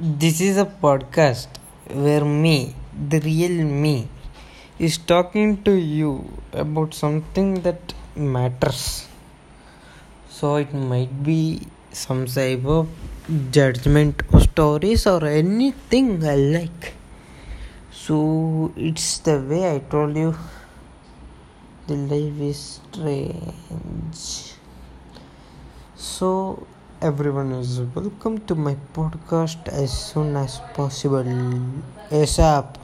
This is a podcast where me, the real me, is talking to you about something that matters. So it might be some type of judgment or stories or anything I like. So it's the way I told you the life is strange. So everyone is welcome to my podcast as soon as possible. ASAP.